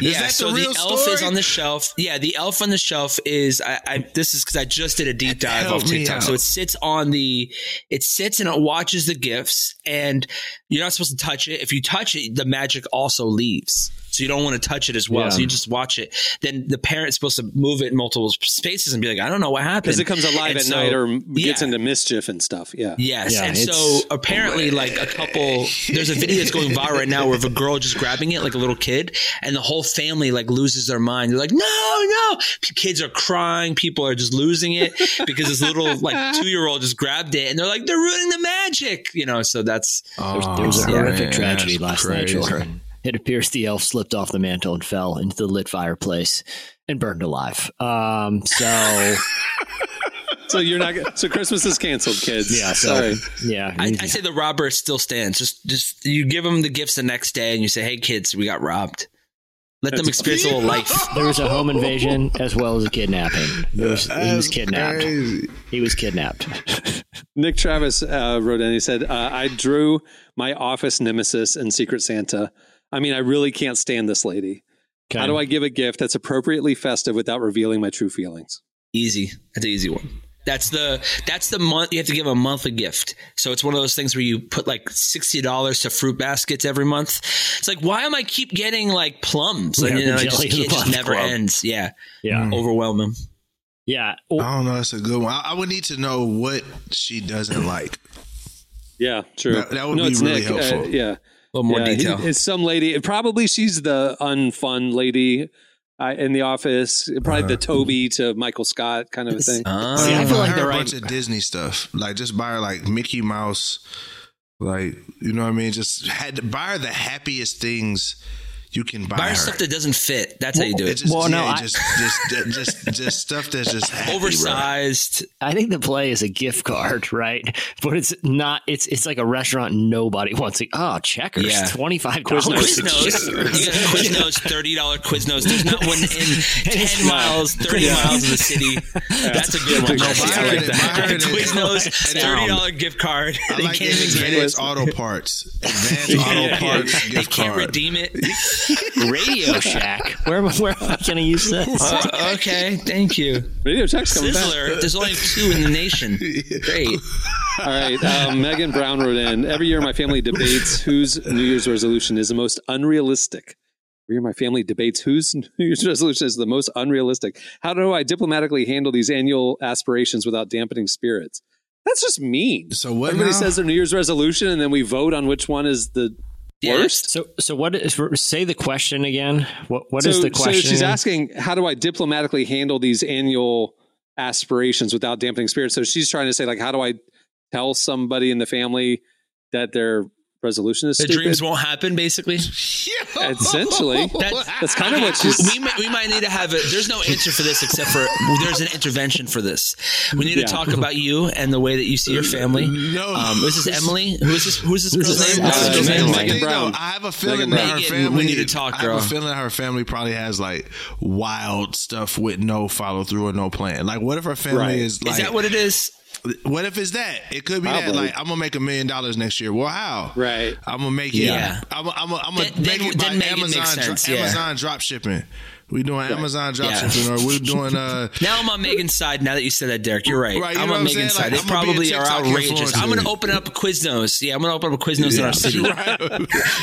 yeah, that the so the, real elf is on the shelf. Yeah, the elf on the shelf is. I, I this is because I just did a deep dive Help off TikTok. So it sits on the. It sits and it watches the gifts, and you're not supposed to touch it. If you touch it, the magic also leaves. So you don't want to touch it as well. Yeah. So you just watch it. Then the parent's supposed to move it in multiple spaces and be like, I don't know what happened Because it comes alive And at so- night or gets Yeah. into mischief and stuff. Yeah. Yes, Yeah, and so apparently, like a couple, there's a video that's going viral right now where of a girl just grabbing it like a little kid, and the whole family like loses their mind. They're like, "No, no!" P- Kids are crying. People are just losing it because this little like <laughs> two year old just grabbed it, and they're like, "They're ruining the magic," you know. So that's There's, there was a Oh, horrific man, tragedy that's last night, children. It appears the elf slipped off the mantle and fell into the lit fireplace and burned alive. Um, so <laughs> So you're not. So Christmas is canceled, kids. yeah, so Sorry. yeah, I, I say the robber still stands. Just just you give them the gifts the next day, and you say, "Hey, kids, we got robbed." Let them experience a <laughs> little life. there was a home invasion as well as a kidnapping. Was, he was kidnapped. crazy. He was kidnapped. <laughs> Nick Travis uh, wrote in. He said, uh, "I drew my office nemesis in Secret Santa. I mean, I really can't stand this lady. How do I give a gift that's appropriately festive without revealing my true feelings?" Easy. That's an easy one. That's the that's the month you have to give a monthly gift. So it's one of those things where you put like sixty dollars to fruit baskets every month. It's like why am I keep getting like plums? Yeah, you know, the it just, it just never club. ends. Yeah, Yeah. overwhelm them. Yeah. I don't know. That's a good one. I, I would need to know what she doesn't like. Yeah, true. That- that would no, be really Nick. Uh, helpful. yeah, A little more Yeah, he- detail. it's some lady. Probably she's the unfun lady uh, in the office. Probably the Toby to Michael Scott kind of a thing. Uh, See, I feel like her the a right- bunch of Disney stuff. Like just buy her like Mickey Mouse, like you know what I mean. Just had to buy her the happiest things you can buy, Buy her. stuff that doesn't fit. That's how you do It it. just, Well, no, yeah, I- just, just, just, just stuff that's just happy, bro. Oversized. I think the play is a gift card, right? But it's not. It's it's like a restaurant nobody wants. Like, oh, checkers, Yeah. twenty five dollars. Quiznos. You got Quiznos, <laughs> thirty dollar Quiznos. There's not one in <laughs> ten miles, thirty miles of the city. That's a good one. No, Jesse. buy I like that. her the- Quiznos, um, thirty dollar um, gift card. I like can't even advanced it. auto parts. Advanced auto parts They gift can't card. redeem it. Radio <laughs> Shack. Where where am I going to use this? Uh, okay, thank you. Radio Shack's coming back. Sizzler. There's only two in the nation. <laughs> Great. All right. Um, Megan Brown wrote in Every year, my family debates whose New Year's resolution is the most unrealistic. Every year, my family debates whose <laughs> New Year's resolution is the most unrealistic. How do I diplomatically handle these annual aspirations without dampening spirits? That's just mean. So what Everybody now? says their New Year's resolution, and then we vote on which one is the Yeah. Worst. So so what is say the question again? What what so, is the question? So she's asking, how do I diplomatically handle these annual aspirations without dampening spirits? So she's trying to say, like, how do I tell somebody in the family that their resolution is The stupid? dreams won't happen, basically. <laughs> Essentially, <laughs> That- that's kind of what she's. we, might, we might need to have it. There's no answer for this except for there's an intervention for this. We need to talk about you and the way that you see your family. No. Um, this is Emily. Who is this? Who is this girl's is name? This Uh, girl's name? Megan Brown. I have a feeling that Brown. her family. we need to talk, girl. I have a feeling that her family probably has like wild stuff with no follow through or no plan. Like, what if her family Right. is like? Is that what it is? What if it's that? It could be that. Like, I'm gonna make a million dollars next year. Well, how? Right. I'm gonna make it. Yeah. I'm. I'm. I'm, I'm gonna Then- make then- it by then make it make Amazon. sense, dro- yeah. Amazon drop shipping. We doing Amazon drop Yeah. shipping, or we're doing. uh <laughs> Now I'm on Megan's side. Now that you said that, Derek, you're right. Right, you I'm on Megan's side. Like, they I'm gonna be a probably are outrageous. I'm going to open up a Quiznos. Yeah, I'm going to open up a Quiznos in our city. <laughs> right.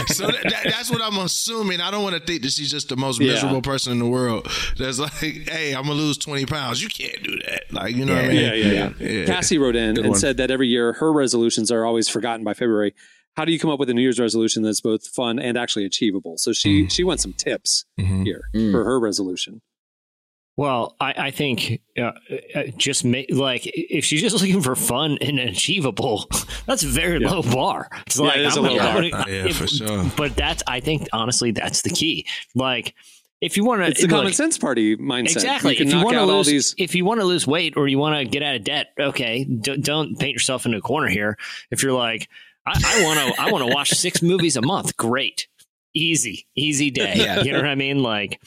so that, that- that's what I'm assuming. I don't want to think that she's just the most Yeah. miserable person in the world. That's like, hey, I'm gonna lose 20 pounds. You can't do that. Like, you know what I mean? Yeah, yeah, yeah. Cassie wrote in Good and one. said that every year her resolutions are always forgotten by February. How do you come up with a New Year's resolution that's both fun and actually achievable? So she Mm. she wants some tips Mhm. here Mm. for her resolution. Well, I, I think uh, uh, just make like if she's just looking for fun and achievable, <laughs> that's a very Yeah. low bar. It's Yeah, like it is I'm a low gonna- bar. I'm <laughs> gonna- Yeah, if- for sure. But that's I think honestly that's the key. Like if you want to, It's the common sense party mindset. Exactly. You if you want to lose, these. if you want to lose weight or you want to get out of debt, okay, d- don't paint yourself into a corner here. If you're like, I want to, I want to watch six movies a month. Great, easy, easy day. Yeah. You know what I mean? Like,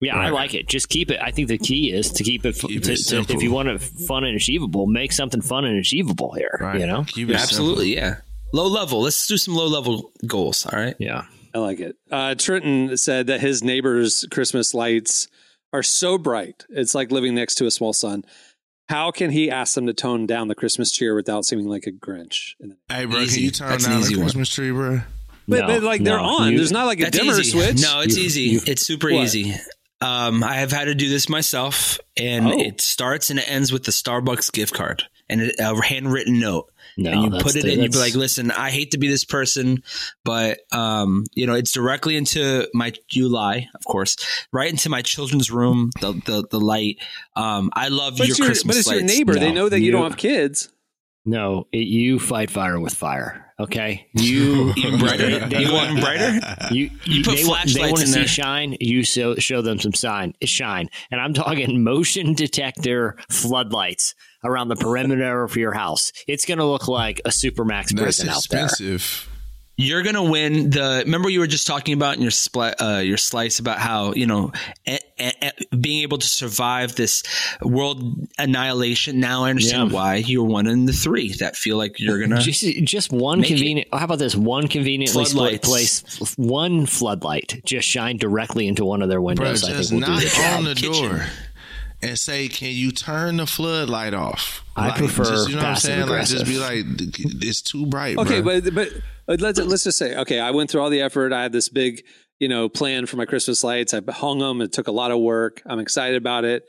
yeah, I like it. Just keep it. I think the key is to keep it. Keep to, it to- simple. if you want it fun and achievable, make something fun and achievable here. Right. You know? Keep it Absolutely, yeah. Low level. Let's do some low level goals. All right. Yeah. I like it. Uh, Trenton said that his neighbor's Christmas lights are so bright. It's like living next to a small sun. How can he ask them to tone down the Christmas cheer without seeming like a Grinch? Hey, bro, Easy. can you turn That's down the easy one. Christmas tree, bro? But, No, but like they're on. You- There's not like a That's dimmer easy. switch. No, it's You- easy. you- it's super What? easy. Um, I have had to do this myself, and Oh. it starts and it ends with the Starbucks gift card and a a handwritten note. No, and you put it in. you'd be like, "Listen, I hate to be this person, but um, you know, it's directly into my. You lie, of course, right into my children's room. The the, the light. Um, I love But your your, Christmas but it's your lights. neighbor. they know that you, you- don't have kids. No, it, you fight fire with fire. Okay, you <laughs> Even brighter. They, they you want want brighter? You, You put they, wa- they flashlights want to in see there. shine. You show show them some sign shine, and I'm talking motion detector floodlights around the perimeter of your house. It's going to look like a supermax That's prison out there. Expensive. You're gonna win the. Remember, you were just talking about in your split, uh, your slice about how you know a, a, a- being able to survive this world annihilation. Now I understand Yeah. why you're one in the three that feel like you're gonna. Just, just one Make it. convenient. How about this? One conveniently split place. One floodlight just shine directly into one of their Bro, windows. I just think will do knock the job. on the door and say, "Can you turn the floodlight off?" I prefer just, you know what I'm passive saying? Like, just be like, "It's too bright." Okay, bro. but but but let's let's just say, okay, I went through all the effort. I had this big, you know, plan for my Christmas lights. I hung them. It took a lot of work. I'm excited about it.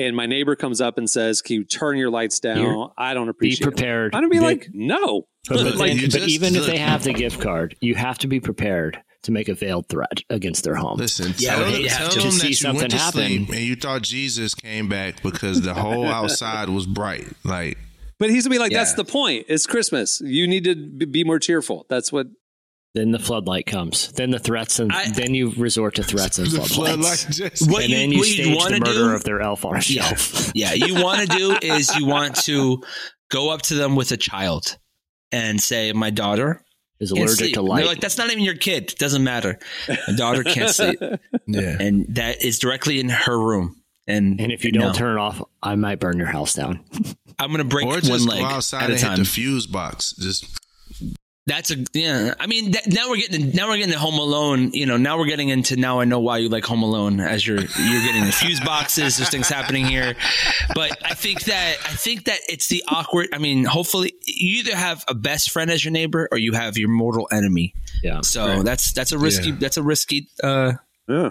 And my neighbor comes up and says, "Can you turn your lights down?" You're- I don't appreciate. Be prepared. I'm gonna be They- like, no. But, but, like, but just- even if they have the gift card, you have to be prepared to make a veiled threat against their home. Listen, Yeah, tell, you have tell to them see that you something went to happen. sleep and you thought Jesus came back because the whole <laughs> outside was bright. Like, but he's gonna be like, "That's the point. It's Christmas. You need to be be more cheerful." That's what. Then the floodlight comes. Then the threats and I- then you resort to threats and the floodlights. floodlight just. What and you, then you what you stage want the to murder do? of their elf on a yeah, shelf. <laughs> yeah. You want to do is you want to go up to them with a child and say, "My daughter Is can't allergic sleep." to light. They're like, "That's not even your kid. It Doesn't matter. My daughter can't sleep." <laughs> Yeah. and that is directly in her room. And and if you don't no. turn it off, I might burn your house down. I'm gonna break Or one just leg go outside at a and hit time. the fuse box. Just That's a yeah. I mean, that, now we're getting now we're getting to Home Alone. You know, now we're getting into now I know why you like Home Alone as you're you're getting the fuse boxes. There's things happening here, but I think that I think that it's the awkward. I mean, hopefully you either have a best friend as your neighbor or you have your mortal enemy. Yeah. So that's that's a risky Yeah. that's a risky. uh Yeah.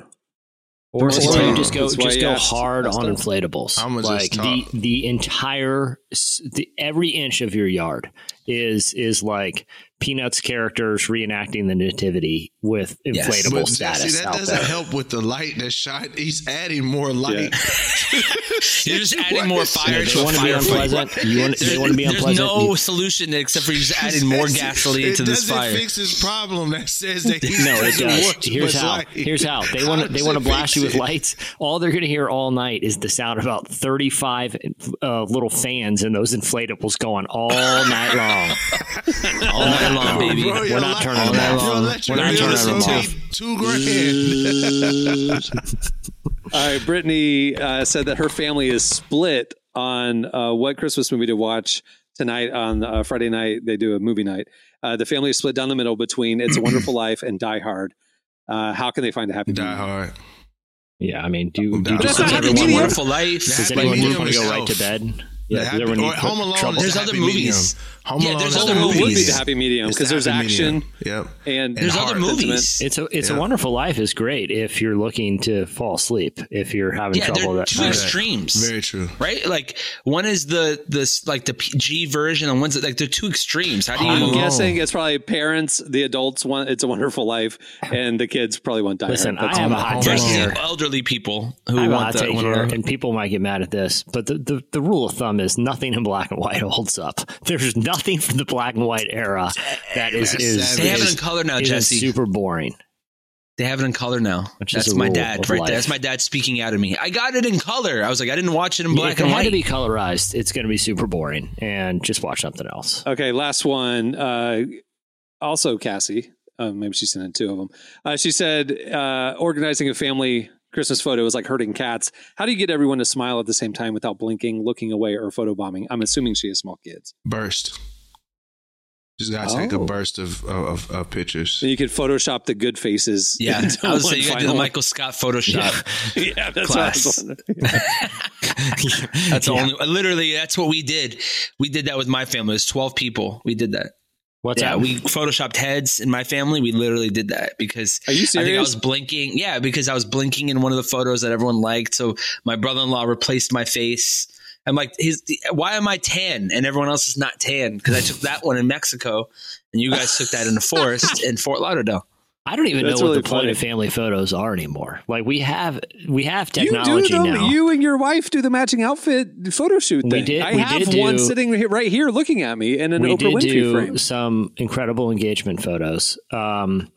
Or, That's or you just go that's why just go asked- hard on them. inflatables. I'ma just like the the entire the, every inch of your yard is is like Peanuts characters reenacting the nativity with Yes. inflatable but status Jesse, that out doesn't there. help with the light that shine. He's adding more light. <laughs> <laughs> You're just adding more fire Yeah, to they a want to be unpleasant. You want they want to be unpleasant. There's no You- solution except for you just adding <laughs> more gasoline it to this doesn't fire. fix his problem that says that he no, it doesn't does. want too Here's how. light. Here's how. They want to. They want to blast you with it? lights. All they're going to hear all night is the sound of about 35 uh, little fans and those inflatables going all night long. <laughs> all night long, baby. Bro, We're not turning all them night off. long. We're not turning is them off. Two grand. All right, Brittany uh, said that her family is split on uh, what Christmas movie to watch tonight on uh, Friday night. They do a movie night. Uh, the family is split down the middle between "It's a Wonderful <clears throat> Life" and "Die Hard." Uh, how can they find a happy Die medium? hard. Yeah, I mean, do, But do that's does not happy everyone Wonderful life. does anyone want to go right to bed? Yeah, happy- does everyone or Home Alone. trouble- is There's the other movies. medium. Home Yeah, Alone there's other the Home Alone would be movies. the happy medium because the there's happy action medium. Yep. and There's heart other movies. It's a it's Yeah. a wonderful life is great if you're looking to fall asleep. If you're having Yeah, trouble they're that two night. extremes. Very true. right? Like one is the this like the PG version, and one's like they're two extremes. How do I'm you? Guessing it's probably parents, the adults want "It's a Wonderful Life," and the kids probably want "Die Listen, Hard." I have a Home hot Alone. take here. elderly people who have a want hot the take one and people might get mad at this, but the, the, the rule of thumb is nothing in black and white holds up. There's nothing from the black and white era that is That's is. They have it is- in color now, Jesse. super boring. They have it in color now. Which is That's a my dad right life. there. That's my dad speaking out of me. I got it in color. I was like, I didn't watch it in black if it and had white. to be colorized, it's going to be super boring, and just watch something else. Okay, last one. Uh, also, Cassie. Uh, maybe she sent in two of them. Uh, she said uh, organizing a family Christmas photo is like herding cats. How do you get everyone to smile at the same time without blinking, looking away, or photobombing? I'm assuming she has small kids. Burst. Just gotta take a Oh. burst of, of, of pictures. So you could Photoshop the good faces. yeah, into I was one saying you got to do the. Michael Scott Photoshop. yeah, <laughs> that's class. what I was wondering. <laughs> <laughs> That's the Yeah. only. Literally, that's what we did. We did that with my family. It was twelve people. We did that. What's yeah, that? we photoshopped heads in my family. We literally did that because Are you I think I was blinking. Yeah, because I was blinking in one of the photos that everyone liked. So my brother-in-law replaced my face. I'm like, his, why am I tan and everyone else is not tan? Because I took that one in Mexico, and you guys took that in the forest <laughs> in Fort Lauderdale. I don't even That's know what really the point of family photos are anymore. Like we have we have You do technology now. You and your wife do the matching outfit photo shoot We did- I we have did one do- sitting right here looking at me in an we Oprah did Winfrey do frame. some incredible engagement photos, um,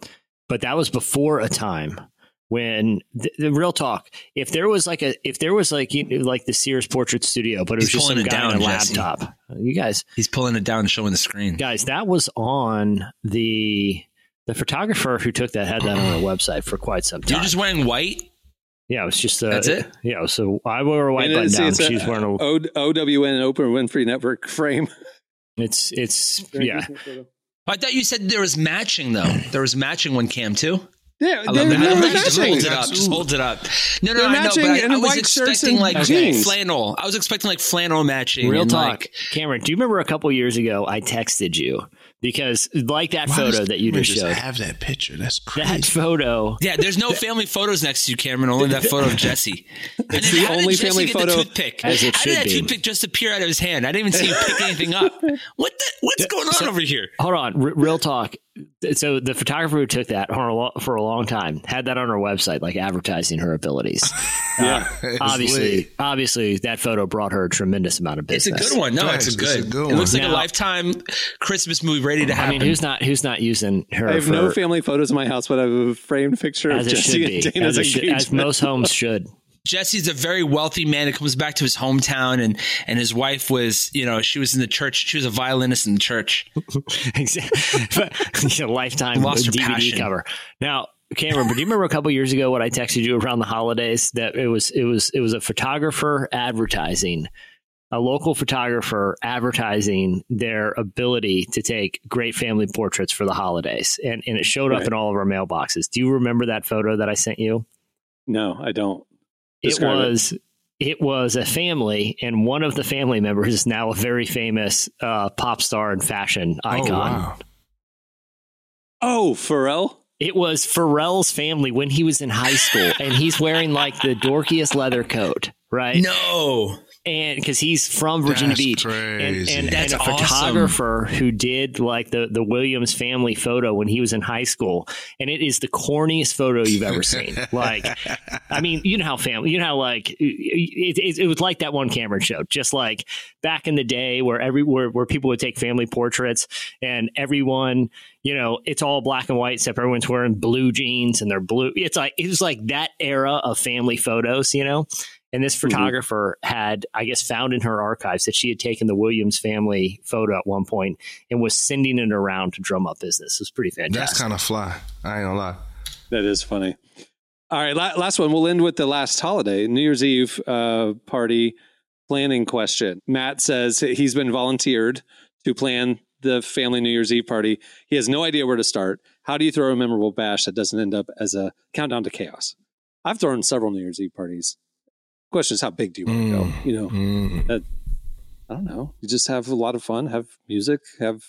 but that was before a time when the, the real talk. If there was like a, if there was like you know, like the Sears Portrait Studio, but it was He's just some pulling it guy on a Jesse. laptop. You guys, He's pulling it down showing the screen. guys, that was on the The photographer who took that had that on her website for quite some time. You're just wearing white. yeah, it was just uh, That's it? Yeah, so I wore a white button down. it's a She's wearing a. O- OWN Oprah Winfrey Network frame. It's it's yeah. I thought you said there was matching though. There was matching one cam too. Yeah, I love they're, that. they're I love that. Just hold it up. Just hold it up. No, no, They're I know, but I, I was expecting like jeans. flannel. I was expecting like flannel matching. Real talk, like- Cameron. Do you remember a couple years ago I texted you because like that Why photo that you just showed. have that picture. That's crazy. That photo. Yeah, there's no family photos next to you, Cameron. Only that photo of Jesse. <laughs> And It's the only Jesse family get photo- The toothpick? As it how should did that be. toothpick just appear out of his hand? I didn't even see him pick anything up. <laughs> What the? What's going on over here? Hold on, r- real talk. So the photographer who took that for a, lo- for a long time had that on her website, like advertising her abilities. <laughs> Yeah. Uh, obviously, obviously, that photo brought her a tremendous amount of business. It's a good one. No, Thanks. it's a It's good. a good It looks one. like a lifetime Christmas movie ready to I happen. mean, who's not who's not using her? I have for, no family photos in my house, but I have a framed picture of as Jesse and Dana's as, should- as most homes should. Jesse's a very wealthy man who comes back to his hometown and and his wife was, you know, she was in the church. She was a violinist in the church. <laughs> Exactly. <laughs> lifetime Lost her DVD passion. cover. Now, Cameron, but do you remember a couple years ago what I texted you around the holidays? That it was it was it was a photographer advertising, a local photographer advertising their ability to take great family portraits for the holidays, and and it showed up in all of our mailboxes. Do you remember that photo that I sent you? no, I don't. It Describe it. was. It was a family, and one of the family members is now a very famous uh, pop star and fashion icon. Oh, wow. Oh, Pharrell. It was Pharrell's family when he was in high school, and he's wearing like the dorkiest leather coat, right? No. And because he's from Virginia That's Beach, and, crazy. and, That's and a awesome. photographer who did like the the Williams family photo when he was in high school, and it is the corniest photo you've ever seen. <laughs> like, I mean, you know how family, you know how like it, it, it was like that one Cameron showed, just like back in the day where every where, where people would take family portraits and everyone, you know, it's all black and white except everyone's wearing blue jeans and they're blue. It's like it was like that era of family photos, you know. And this photographer had, I guess, found in her archives that she had taken the Williams family photo at one point and was sending it around to drum up business. It was pretty fantastic. That's kind of fly. I ain't gonna lie. That is funny. All right, la- last one. We'll end with the last holiday, New Year's Eve uh, party planning question. Matt says he's been volunteered to plan the family New Year's Eve party. He has no idea where to start. How do you throw a memorable bash that doesn't end up as a countdown to chaos? I've thrown several New Year's Eve parties. Question is, how big do you want to go? You know, Mm. that, I don't know. You just have a lot of fun, have music, have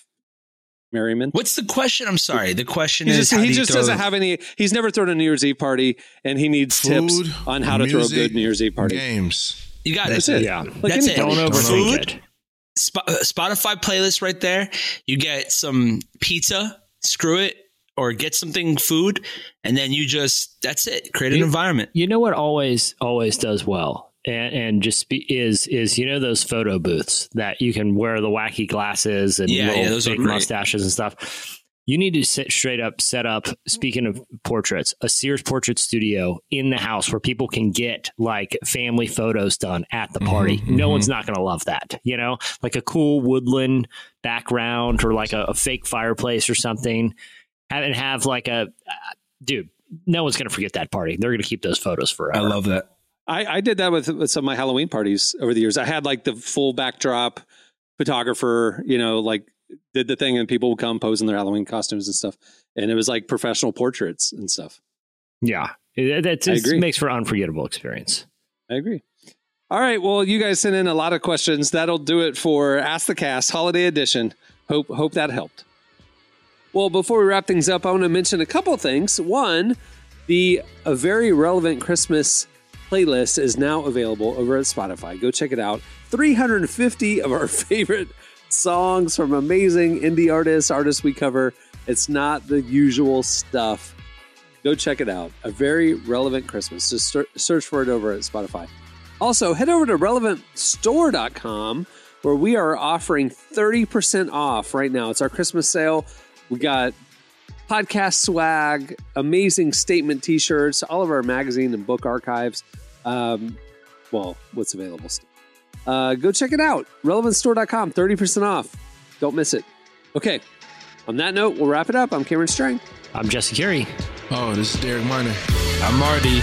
merriment. What's the question? I'm sorry. The question He is just, how he do just throw- doesn't have any. He's never thrown a New Year's Eve party, and he needs tips on how to throw a good New Year's Eve party. Games. You got That's it. it. yeah. Like That's any it. Don't party. overthink Food? it. Uh, Spotify playlist right there. You get some pizza, screw it, or get something food, and then you just that's it. Create an You- environment. You know what always always does well, and, and just be, is is you know those photo booths that you can wear the wacky glasses and Yeah, yeah, those are great. mustaches and stuff. You need to sit straight up, set up. Speaking of portraits, a Sears portrait studio in the house where people can get like family photos done at the party. Mhm, no mhm. one's not going to love that, you know, like a cool woodland background or like a, a fake fireplace or something. Have and have like a uh, dude. No one's going to forget that party. They're going to keep those photos forever. I love that. I, I did that with, with some of my Halloween parties over the years. I had like the full backdrop photographer, you know, like did the thing, and people would come pose in their Halloween costumes and stuff, and it was like professional portraits and stuff. Yeah, it, it, it makes for an unforgettable experience. I agree. All right. Well, you guys sent in a lot of questions. That'll do it for Ask the Cast Holiday Edition. Hope hope that helped. Well, before we wrap things up, I want to mention a couple things. One, the a very relevant Christmas playlist is now available over at Spotify. Go check it out. 350 of our <laughs> favorite songs from amazing indie artists, artists we cover. It's not the usual stuff. Go check it out. A very relevant Christmas. Just search for it over at Spotify. Also, head over to relevantstore.com where we are offering 30% off right now. It's our Christmas sale. We got podcast swag, amazing statement t shirts, all of our magazine and book archives. Um, well, what's available still. Uh, go check it out. Relevantstore.com, 30% off. Don't miss it. Okay. On that note, we'll wrap it up. I'm Cameron Strang. I'm Jesse Carey. Oh, this is Derek Minor. I'm Marty.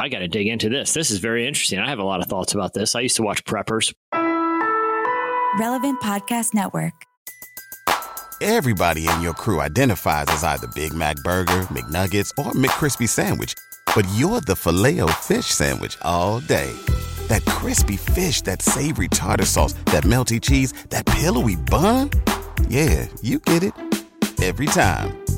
I got to dig into this. This is very interesting. I have a lot of thoughts about this. I used to watch Preppers. Relevant Podcast Network. Everybody in your crew identifies as either Big Mac Burger, McNuggets, or McCrispy Sandwich. But you're the filet fish Sandwich all day. That crispy fish, that savory tartar sauce, that melty cheese, that pillowy bun. Yeah, you get it. Every time.